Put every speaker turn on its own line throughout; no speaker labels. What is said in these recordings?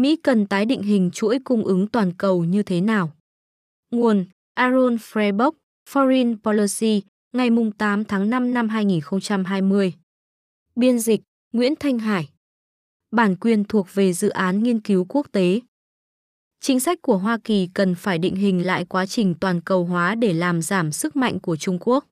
Mỹ cần tái định hình chuỗi cung ứng toàn cầu như thế nào? Nguồn Aaron Freiburg, Foreign Policy, ngày 8 tháng 5 năm 2020. Biên dịch Nguyễn Thanh Hải. Bản quyền thuộc về dự án nghiên cứu quốc tế. Chính sách của Hoa Kỳ cần phải định hình lại quá trình toàn cầu hóa để làm giảm sức mạnh của Trung Quốc.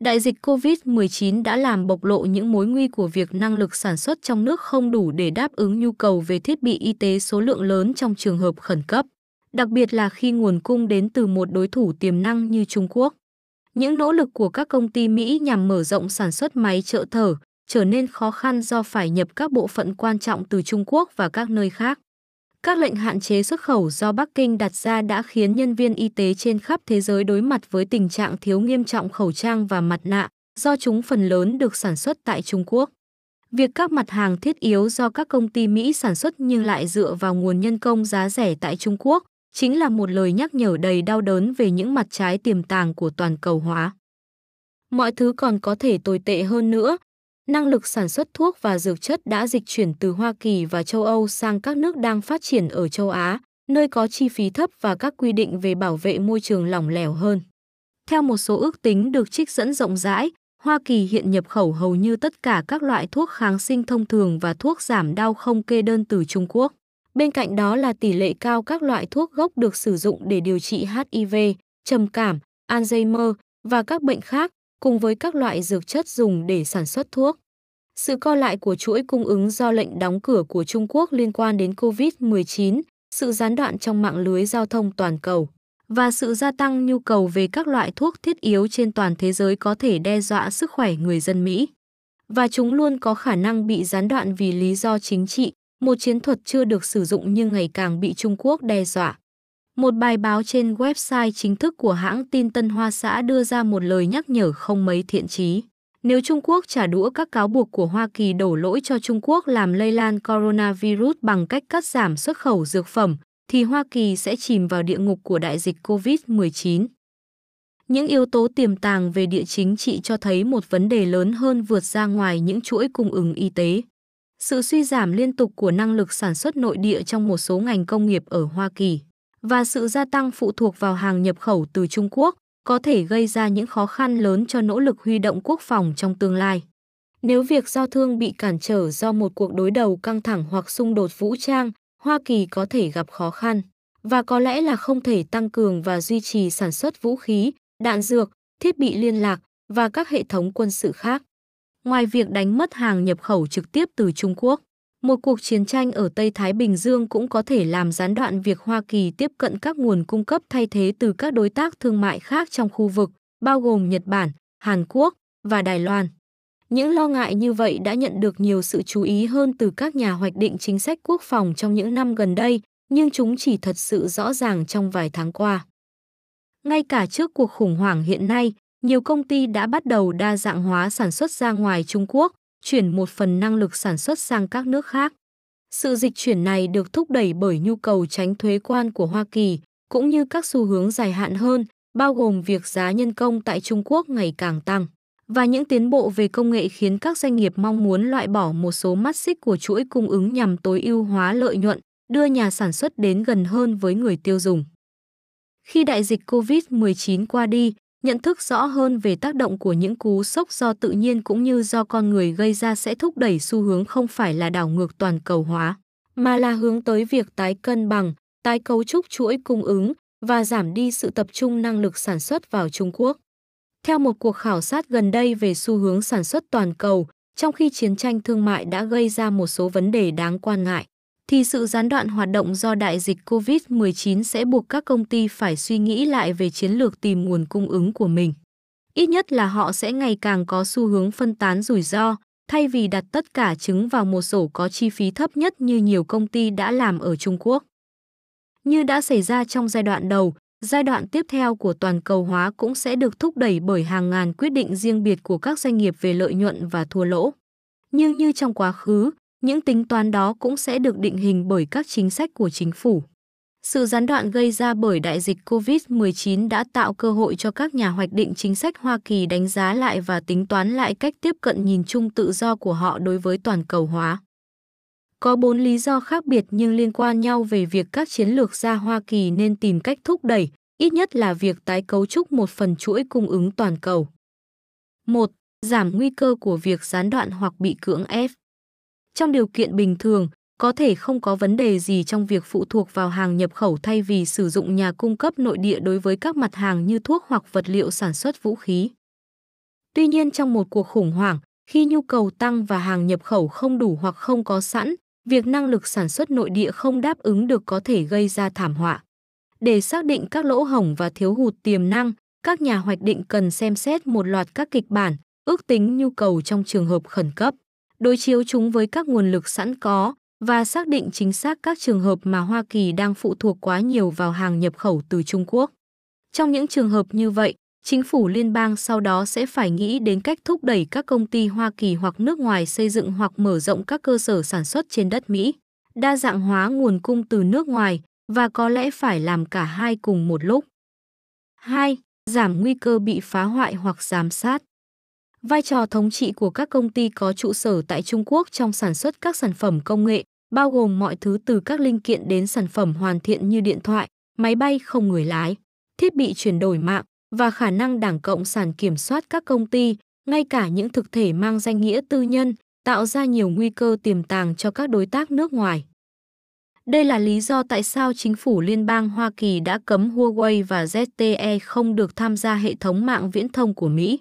Đại dịch COVID-19 đã làm bộc lộ những mối nguy của việc năng lực sản xuất trong nước không đủ để đáp ứng nhu cầu về thiết bị y tế số lượng lớn trong trường hợp khẩn cấp, đặc biệt là khi nguồn cung đến từ một đối thủ tiềm năng như Trung Quốc. Những nỗ lực của các công ty Mỹ nhằm mở rộng sản xuất máy trợ thở trở nên khó khăn do phải nhập các bộ phận quan trọng từ Trung Quốc và các nơi khác. Các lệnh hạn chế xuất khẩu do Bắc Kinh đặt ra đã khiến nhân viên y tế trên khắp thế giới đối mặt với tình trạng thiếu nghiêm trọng khẩu trang và mặt nạ, do chúng phần lớn được sản xuất tại Trung Quốc. Việc các mặt hàng thiết yếu do các công ty Mỹ sản xuất nhưng lại dựa vào nguồn nhân công giá rẻ tại Trung Quốc chính là một lời nhắc nhở đầy đau đớn về những mặt trái tiềm tàng của toàn cầu hóa. Mọi thứ còn có thể tồi tệ hơn nữa, năng lực sản xuất thuốc và dược chất đã dịch chuyển từ Hoa Kỳ và châu Âu sang các nước đang phát triển ở châu Á, nơi có chi phí thấp và các quy định về bảo vệ môi trường lỏng lẻo hơn. Theo một số ước tính được trích dẫn rộng rãi, Hoa Kỳ hiện nhập khẩu hầu như tất cả các loại thuốc kháng sinh thông thường và thuốc giảm đau không kê đơn từ Trung Quốc. Bên cạnh đó là tỷ lệ cao các loại thuốc gốc được sử dụng để điều trị HIV, trầm cảm, Alzheimer và các bệnh khác, cùng với các loại dược chất dùng để sản xuất thuốc. Sự co lại của chuỗi cung ứng do lệnh đóng cửa của Trung Quốc liên quan đến COVID-19, sự gián đoạn trong mạng lưới giao thông toàn cầu và sự gia tăng nhu cầu về các loại thuốc thiết yếu trên toàn thế giới có thể đe dọa sức khỏe người dân Mỹ. Và chúng luôn có khả năng bị gián đoạn vì lý do chính trị, một chiến thuật chưa được sử dụng nhưng ngày càng bị Trung Quốc đe dọa. Một bài báo trên website chính thức của hãng tin Tân Hoa Xã đưa ra một lời nhắc nhở không mấy thiện chí. Nếu Trung Quốc trả đũa các cáo buộc của Hoa Kỳ đổ lỗi cho Trung Quốc làm lây lan coronavirus bằng cách cắt giảm xuất khẩu dược phẩm, thì Hoa Kỳ sẽ chìm vào địa ngục của đại dịch COVID-19. Những yếu tố tiềm tàng về địa chính trị cho thấy một vấn đề lớn hơn vượt ra ngoài những chuỗi cung ứng y tế. Sự suy giảm liên tục của năng lực sản xuất nội địa trong một số ngành công nghiệp ở Hoa Kỳ và sự gia tăng phụ thuộc vào hàng nhập khẩu từ Trung Quốc có thể gây ra những khó khăn lớn cho nỗ lực huy động quốc phòng trong tương lai. Nếu việc giao thương bị cản trở do một cuộc đối đầu căng thẳng hoặc xung đột vũ trang, Hoa Kỳ có thể gặp khó khăn và có lẽ là không thể tăng cường và duy trì sản xuất vũ khí, đạn dược, thiết bị liên lạc và các hệ thống quân sự khác. Ngoài việc đánh mất hàng nhập khẩu trực tiếp từ Trung Quốc, một cuộc chiến tranh ở Tây Thái Bình Dương cũng có thể làm gián đoạn việc Hoa Kỳ tiếp cận các nguồn cung cấp thay thế từ các đối tác thương mại khác trong khu vực, bao gồm Nhật Bản, Hàn Quốc và Đài Loan. Những lo ngại như vậy đã nhận được nhiều sự chú ý hơn từ các nhà hoạch định chính sách quốc phòng trong những năm gần đây, nhưng chúng chỉ thật sự rõ ràng trong vài tháng qua. Ngay cả trước cuộc khủng hoảng hiện nay, nhiều công ty đã bắt đầu đa dạng hóa sản xuất ra ngoài Trung Quốc, chuyển một phần năng lực sản xuất sang các nước khác. Sự dịch chuyển này được thúc đẩy bởi nhu cầu tránh thuế quan của Hoa Kỳ, cũng như các xu hướng dài hạn hơn, bao gồm việc giá nhân công tại Trung Quốc ngày càng tăng và những tiến bộ về công nghệ khiến các doanh nghiệp mong muốn loại bỏ một số mắt xích của chuỗi cung ứng nhằm tối ưu hóa lợi nhuận, đưa nhà sản xuất đến gần hơn với người tiêu dùng. Khi đại dịch COVID-19 qua đi, nhận thức rõ hơn về tác động của những cú sốc do tự nhiên cũng như do con người gây ra sẽ thúc đẩy xu hướng không phải là đảo ngược toàn cầu hóa, mà là hướng tới việc tái cân bằng, tái cấu trúc chuỗi cung ứng và giảm đi sự tập trung năng lực sản xuất vào Trung Quốc. Theo một cuộc khảo sát gần đây về xu hướng sản xuất toàn cầu, trong khi chiến tranh thương mại đã gây ra một số vấn đề đáng quan ngại, thì sự gián đoạn hoạt động do đại dịch COVID-19 sẽ buộc các công ty phải suy nghĩ lại về chiến lược tìm nguồn cung ứng của mình. Ít nhất là họ sẽ ngày càng có xu hướng phân tán rủi ro, thay vì đặt tất cả trứng vào một sổ có chi phí thấp nhất như nhiều công ty đã làm ở Trung Quốc. Như đã xảy ra trong giai đoạn đầu, giai đoạn tiếp theo của toàn cầu hóa cũng sẽ được thúc đẩy bởi hàng ngàn quyết định riêng biệt của các doanh nghiệp về lợi nhuận và thua lỗ. Nhưng như trong quá khứ, những tính toán đó cũng sẽ được định hình bởi các chính sách của chính phủ. Sự gián đoạn gây ra bởi đại dịch COVID-19 đã tạo cơ hội cho các nhà hoạch định chính sách Hoa Kỳ đánh giá lại và tính toán lại cách tiếp cận nhìn chung tự do của họ đối với toàn cầu hóa. Có bốn lý do khác biệt nhưng liên quan nhau về việc các chiến lược gia Hoa Kỳ nên tìm cách thúc đẩy, ít nhất là việc tái cấu trúc một phần chuỗi cung ứng toàn cầu. 1. Giảm nguy cơ của việc gián đoạn hoặc bị cưỡng ép. Trong điều kiện bình thường, có thể không có vấn đề gì trong việc phụ thuộc vào hàng nhập khẩu thay vì sử dụng nhà cung cấp nội địa đối với các mặt hàng như thuốc hoặc vật liệu sản xuất vũ khí. Tuy nhiên trong một cuộc khủng hoảng, khi nhu cầu tăng và hàng nhập khẩu không đủ hoặc không có sẵn, việc năng lực sản xuất nội địa không đáp ứng được có thể gây ra thảm họa. Để xác định các lỗ hổng và thiếu hụt tiềm năng, các nhà hoạch định cần xem xét một loạt các kịch bản, ước tính nhu cầu trong trường hợp khẩn cấp, đối chiếu chúng với các nguồn lực sẵn có và xác định chính xác các trường hợp mà Hoa Kỳ đang phụ thuộc quá nhiều vào hàng nhập khẩu từ Trung Quốc. Trong những trường hợp như vậy, chính phủ liên bang sau đó sẽ phải nghĩ đến cách thúc đẩy các công ty Hoa Kỳ hoặc nước ngoài xây dựng hoặc mở rộng các cơ sở sản xuất trên đất Mỹ, đa dạng hóa nguồn cung từ nước ngoài và có lẽ phải làm cả hai cùng một lúc. 2. Giảm nguy cơ bị phá hoại hoặc giám sát. Vai trò thống trị của các công ty có trụ sở tại Trung Quốc trong sản xuất các sản phẩm công nghệ, bao gồm mọi thứ từ các linh kiện đến sản phẩm hoàn thiện như điện thoại, máy bay không người lái, thiết bị chuyển đổi mạng và khả năng Đảng Cộng sản kiểm soát các công ty, ngay cả những thực thể mang danh nghĩa tư nhân, tạo ra nhiều nguy cơ tiềm tàng cho các đối tác nước ngoài. Đây là lý do tại sao chính phủ liên bang Hoa Kỳ đã cấm Huawei và ZTE không được tham gia hệ thống mạng viễn thông của Mỹ.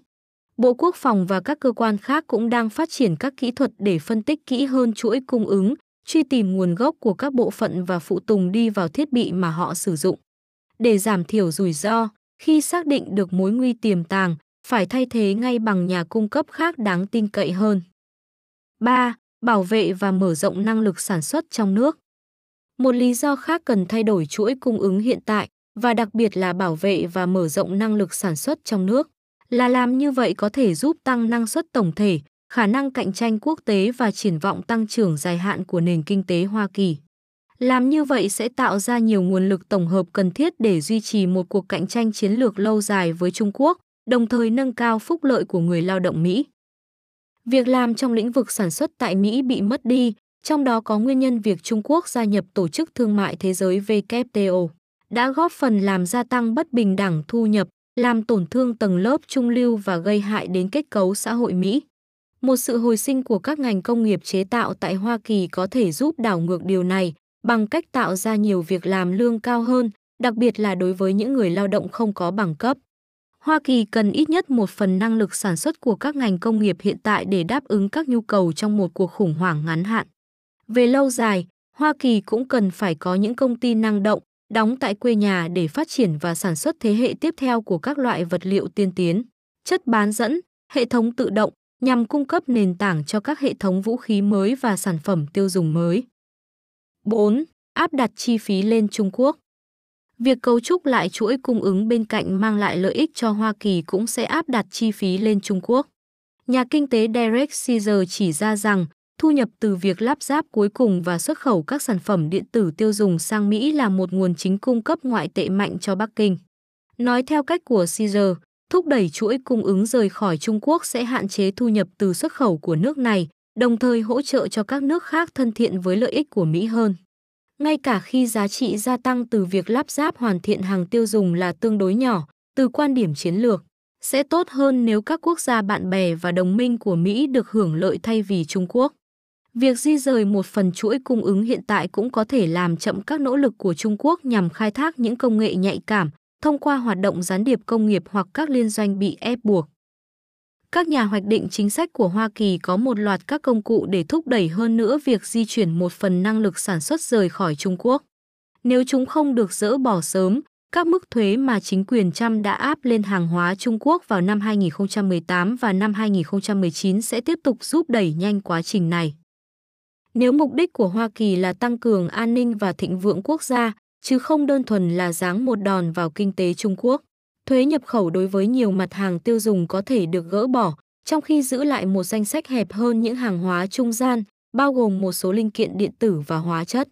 Bộ Quốc phòng và các cơ quan khác cũng đang phát triển các kỹ thuật để phân tích kỹ hơn chuỗi cung ứng, truy tìm nguồn gốc của các bộ phận và phụ tùng đi vào thiết bị mà họ sử dụng. Để giảm thiểu rủi ro, khi xác định được mối nguy tiềm tàng, phải thay thế ngay bằng nhà cung cấp khác đáng tin cậy hơn. 3. Bảo vệ và mở rộng năng lực sản xuất trong nước. Một lý do khác cần thay đổi chuỗi cung ứng hiện tại và đặc biệt là bảo vệ và mở rộng năng lực sản xuất trong nước là làm như vậy có thể giúp tăng năng suất tổng thể, khả năng cạnh tranh quốc tế và triển vọng tăng trưởng dài hạn của nền kinh tế Hoa Kỳ. Làm như vậy sẽ tạo ra nhiều nguồn lực tổng hợp cần thiết để duy trì một cuộc cạnh tranh chiến lược lâu dài với Trung Quốc, đồng thời nâng cao phúc lợi của người lao động Mỹ. Việc làm trong lĩnh vực sản xuất tại Mỹ bị mất đi, trong đó có nguyên nhân việc Trung Quốc gia nhập Tổ chức Thương mại Thế giới WTO, đã góp phần làm gia tăng bất bình đẳng thu nhập, làm tổn thương tầng lớp trung lưu và gây hại đến kết cấu xã hội Mỹ. Một sự hồi sinh của các ngành công nghiệp chế tạo tại Hoa Kỳ có thể giúp đảo ngược điều này bằng cách tạo ra nhiều việc làm lương cao hơn, đặc biệt là đối với những người lao động không có bằng cấp. Hoa Kỳ cần ít nhất một phần năng lực sản xuất của các ngành công nghiệp hiện tại để đáp ứng các nhu cầu trong một cuộc khủng hoảng ngắn hạn. Về lâu dài, Hoa Kỳ cũng cần phải có những công ty năng động, đóng tại quê nhà để phát triển và sản xuất thế hệ tiếp theo của các loại vật liệu tiên tiến, chất bán dẫn, hệ thống tự động nhằm cung cấp nền tảng cho các hệ thống vũ khí mới và sản phẩm tiêu dùng mới. 4. Áp đặt chi phí lên Trung Quốc. Việc cấu trúc lại chuỗi cung ứng bên cạnh mang lại lợi ích cho Hoa Kỳ cũng sẽ áp đặt chi phí lên Trung Quốc. Nhà kinh tế Derek Caesar chỉ ra rằng thu nhập từ việc lắp ráp cuối cùng và xuất khẩu các sản phẩm điện tử tiêu dùng sang Mỹ là một nguồn chính cung cấp ngoại tệ mạnh cho Bắc Kinh. Nói theo cách của Caesar, thúc đẩy chuỗi cung ứng rời khỏi Trung Quốc sẽ hạn chế thu nhập từ xuất khẩu của nước này, đồng thời hỗ trợ cho các nước khác thân thiện với lợi ích của Mỹ hơn. Ngay cả khi giá trị gia tăng từ việc lắp ráp hoàn thiện hàng tiêu dùng là tương đối nhỏ, từ quan điểm chiến lược, sẽ tốt hơn nếu các quốc gia bạn bè và đồng minh của Mỹ được hưởng lợi thay vì Trung Quốc. Việc di rời một phần chuỗi cung ứng hiện tại cũng có thể làm chậm các nỗ lực của Trung Quốc nhằm khai thác những công nghệ nhạy cảm thông qua hoạt động gián điệp công nghiệp hoặc các liên doanh bị ép buộc. Các nhà hoạch định chính sách của Hoa Kỳ có một loạt các công cụ để thúc đẩy hơn nữa việc di chuyển một phần năng lực sản xuất rời khỏi Trung Quốc. Nếu chúng không được dỡ bỏ sớm, các mức thuế mà chính quyền Trump đã áp lên hàng hóa Trung Quốc vào năm 2018 và năm 2019 sẽ tiếp tục giúp đẩy nhanh quá trình này. Nếu mục đích của Hoa Kỳ là tăng cường an ninh và thịnh vượng quốc gia, chứ không đơn thuần là giáng một đòn vào kinh tế Trung Quốc, thuế nhập khẩu đối với nhiều mặt hàng tiêu dùng có thể được gỡ bỏ, trong khi giữ lại một danh sách hẹp hơn những hàng hóa trung gian, bao gồm một số linh kiện điện tử và hóa chất.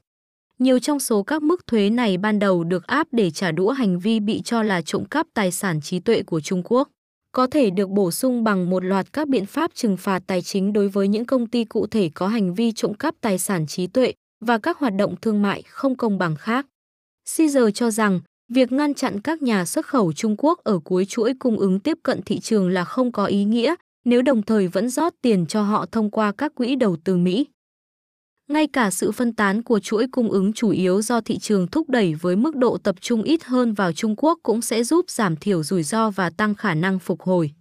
Nhiều trong số các mức thuế này ban đầu được áp để trả đũa hành vi bị cho là trộm cắp tài sản trí tuệ của Trung Quốc có thể được bổ sung bằng một loạt các biện pháp trừng phạt tài chính đối với những công ty cụ thể có hành vi trộm cắp tài sản trí tuệ và các hoạt động thương mại không công bằng khác. Caesar cho rằng, việc ngăn chặn các nhà xuất khẩu Trung Quốc ở cuối chuỗi cung ứng tiếp cận thị trường là không có ý nghĩa nếu đồng thời vẫn rót tiền cho họ thông qua các quỹ đầu tư Mỹ. Ngay cả sự phân tán của chuỗi cung ứng chủ yếu do thị trường thúc đẩy với mức độ tập trung ít hơn vào Trung Quốc cũng sẽ giúp giảm thiểu rủi ro và tăng khả năng phục hồi.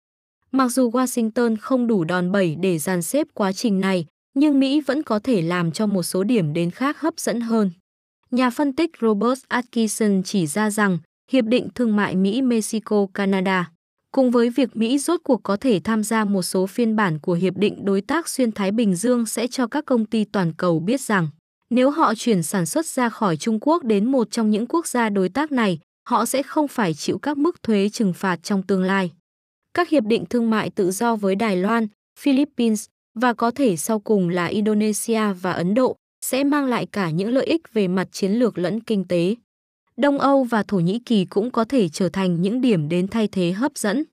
Mặc dù Washington không đủ đòn bẩy để dàn xếp quá trình này, nhưng Mỹ vẫn có thể làm cho một số điểm đến khác hấp dẫn hơn. Nhà phân tích Robert Atkinson chỉ ra rằng Hiệp định Thương mại Mỹ-Mexico-Canada Cùng với việc Mỹ rốt cuộc có thể tham gia một số phiên bản của Hiệp định Đối tác Xuyên Thái Bình Dương sẽ cho các công ty toàn cầu biết rằng nếu họ chuyển sản xuất ra khỏi Trung Quốc đến một trong những quốc gia đối tác này, họ sẽ không phải chịu các mức thuế trừng phạt trong tương lai. Các hiệp định thương mại tự do với Đài Loan, Philippines và có thể sau cùng là Indonesia và Ấn Độ sẽ mang lại cả những lợi ích về mặt chiến lược lẫn kinh tế. Đông Âu và Thổ Nhĩ Kỳ cũng có thể trở thành những điểm đến thay thế hấp dẫn.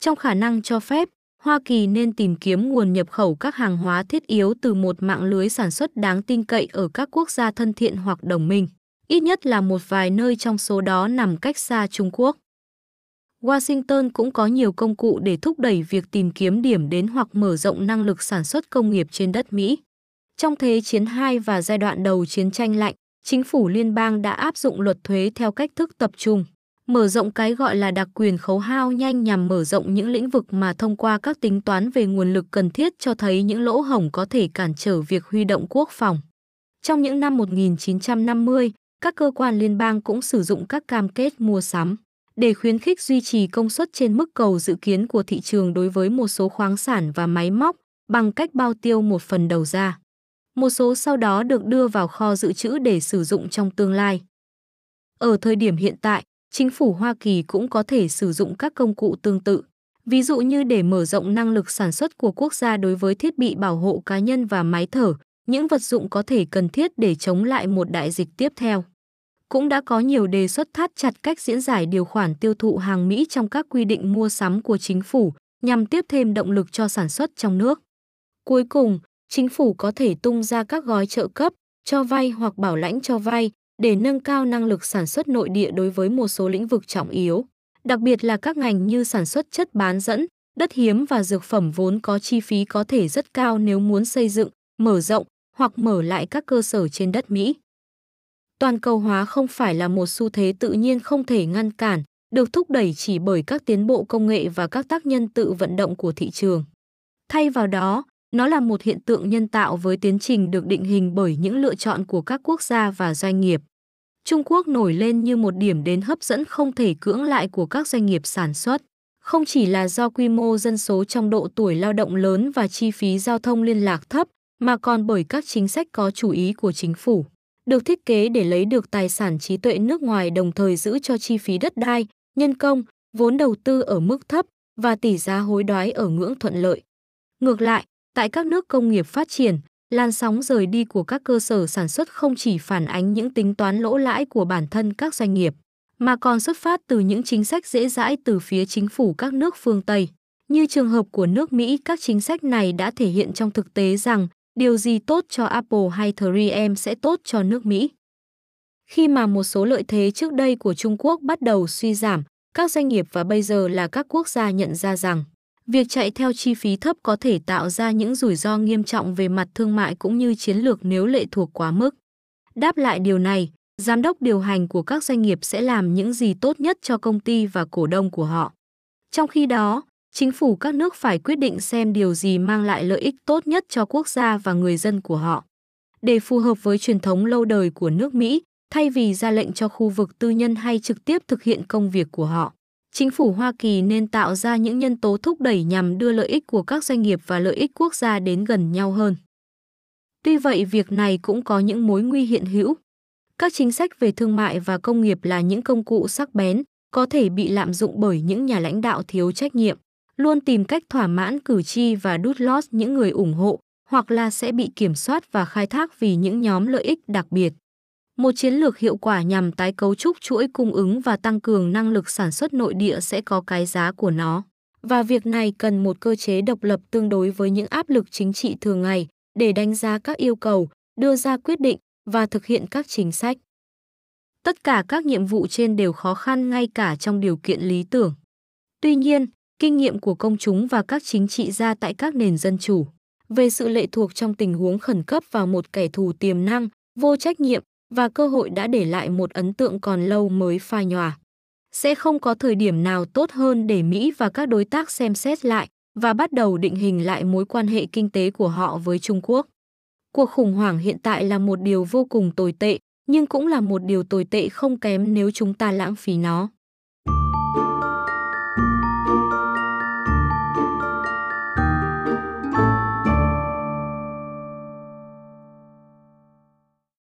Trong khả năng cho phép, Hoa Kỳ nên tìm kiếm nguồn nhập khẩu các hàng hóa thiết yếu từ một mạng lưới sản xuất đáng tin cậy ở các quốc gia thân thiện hoặc đồng minh. Ít nhất là một vài nơi trong số đó nằm cách xa Trung Quốc. Washington cũng có nhiều công cụ để thúc đẩy việc tìm kiếm điểm đến hoặc mở rộng năng lực sản xuất công nghiệp trên đất Mỹ. Trong Thế chiến II và giai đoạn đầu chiến tranh lạnh, chính phủ liên bang đã áp dụng luật thuế theo cách thức tập trung, mở rộng cái gọi là đặc quyền khấu hao nhanh nhằm mở rộng những lĩnh vực mà thông qua các tính toán về nguồn lực cần thiết cho thấy những lỗ hổng có thể cản trở việc huy động quốc phòng. Trong những năm 1950, các cơ quan liên bang cũng sử dụng các cam kết mua sắm để khuyến khích duy trì công suất trên mức cầu dự kiến của thị trường đối với một số khoáng sản và máy móc bằng cách bao tiêu một phần đầu ra một số sau đó được đưa vào kho dự trữ để sử dụng trong tương lai. Ở thời điểm hiện tại, chính phủ Hoa Kỳ cũng có thể sử dụng các công cụ tương tự, ví dụ như để mở rộng năng lực sản xuất của quốc gia đối với thiết bị bảo hộ cá nhân và máy thở, những vật dụng có thể cần thiết để chống lại một đại dịch tiếp theo. Cũng đã có nhiều đề xuất thắt chặt cách diễn giải điều khoản tiêu thụ hàng Mỹ trong các quy định mua sắm của chính phủ nhằm tiếp thêm động lực cho sản xuất trong nước. Cuối cùng, chính phủ có thể tung ra các gói trợ cấp, cho vay hoặc bảo lãnh cho vay để nâng cao năng lực sản xuất nội địa đối với một số lĩnh vực trọng yếu, đặc biệt là các ngành như sản xuất chất bán dẫn, đất hiếm và dược phẩm vốn có chi phí có thể rất cao nếu muốn xây dựng, mở rộng hoặc mở lại các cơ sở trên đất Mỹ. Toàn cầu hóa không phải là một xu thế tự nhiên không thể ngăn cản, được thúc đẩy chỉ bởi các tiến bộ công nghệ và các tác nhân tự vận động của thị trường. Thay vào đó, nó là một hiện tượng nhân tạo với tiến trình được định hình bởi những lựa chọn của các quốc gia và doanh nghiệp. Trung Quốc nổi lên như một điểm đến hấp dẫn không thể cưỡng lại của các doanh nghiệp sản xuất. Không chỉ là do quy mô dân số trong độ tuổi lao động lớn và chi phí giao thông liên lạc thấp, mà còn bởi các chính sách có chủ ý của chính phủ. Được thiết kế để lấy được tài sản trí tuệ nước ngoài đồng thời giữ cho chi phí đất đai, nhân công, vốn đầu tư ở mức thấp và tỷ giá hối đoái ở ngưỡng thuận lợi. Ngược lại, Tại các nước công nghiệp phát triển, làn sóng rời đi của các cơ sở sản xuất không chỉ phản ánh những tính toán lỗ lãi của bản thân các doanh nghiệp, mà còn xuất phát từ những chính sách dễ dãi từ phía chính phủ các nước phương Tây. Như trường hợp của nước Mỹ, các chính sách này đã thể hiện trong thực tế rằng điều gì tốt cho Apple hay 3M sẽ tốt cho nước Mỹ. Khi mà một số lợi thế trước đây của Trung Quốc bắt đầu suy giảm, các doanh nghiệp và bây giờ là các quốc gia nhận ra rằng Việc chạy theo chi phí thấp có thể tạo ra những rủi ro nghiêm trọng về mặt thương mại cũng như chiến lược nếu lệ thuộc quá mức. Đáp lại điều này, giám đốc điều hành của các doanh nghiệp sẽ làm những gì tốt nhất cho công ty và cổ đông của họ. Trong khi đó, chính phủ các nước phải quyết định xem điều gì mang lại lợi ích tốt nhất cho quốc gia và người dân của họ. Để phù hợp với truyền thống lâu đời của nước Mỹ, thay vì ra lệnh cho khu vực tư nhân hay trực tiếp thực hiện công việc của họ chính phủ Hoa Kỳ nên tạo ra những nhân tố thúc đẩy nhằm đưa lợi ích của các doanh nghiệp và lợi ích quốc gia đến gần nhau hơn. Tuy vậy, việc này cũng có những mối nguy hiện hữu. Các chính sách về thương mại và công nghiệp là những công cụ sắc bén, có thể bị lạm dụng bởi những nhà lãnh đạo thiếu trách nhiệm, luôn tìm cách thỏa mãn cử tri và đút lót những người ủng hộ, hoặc là sẽ bị kiểm soát và khai thác vì những nhóm lợi ích đặc biệt. Một chiến lược hiệu quả nhằm tái cấu trúc chuỗi cung ứng và tăng cường năng lực sản xuất nội địa sẽ có cái giá của nó. và việc này cần một cơ chế độc lập tương đối với những áp lực chính trị thường ngày để đánh giá các yêu cầu, đưa ra quyết định và thực hiện các chính sách. Tất cả các nhiệm vụ trên đều khó khăn ngay cả trong điều kiện lý tưởng. Tuy nhiên, kinh nghiệm của công chúng và các chính trị gia tại các nền dân chủ về sự lệ thuộc trong tình huống khẩn cấp vào một kẻ thù tiềm năng, vô trách nhiệm và cơ hội đã để lại một ấn tượng còn lâu mới phai nhòa. Sẽ không có thời điểm nào tốt hơn để Mỹ và các đối tác xem xét lại và bắt đầu định hình lại mối quan hệ kinh tế của họ với Trung Quốc. Cuộc khủng hoảng hiện tại là một điều vô cùng tồi tệ, nhưng cũng là một điều tồi tệ không kém nếu chúng ta lãng phí nó.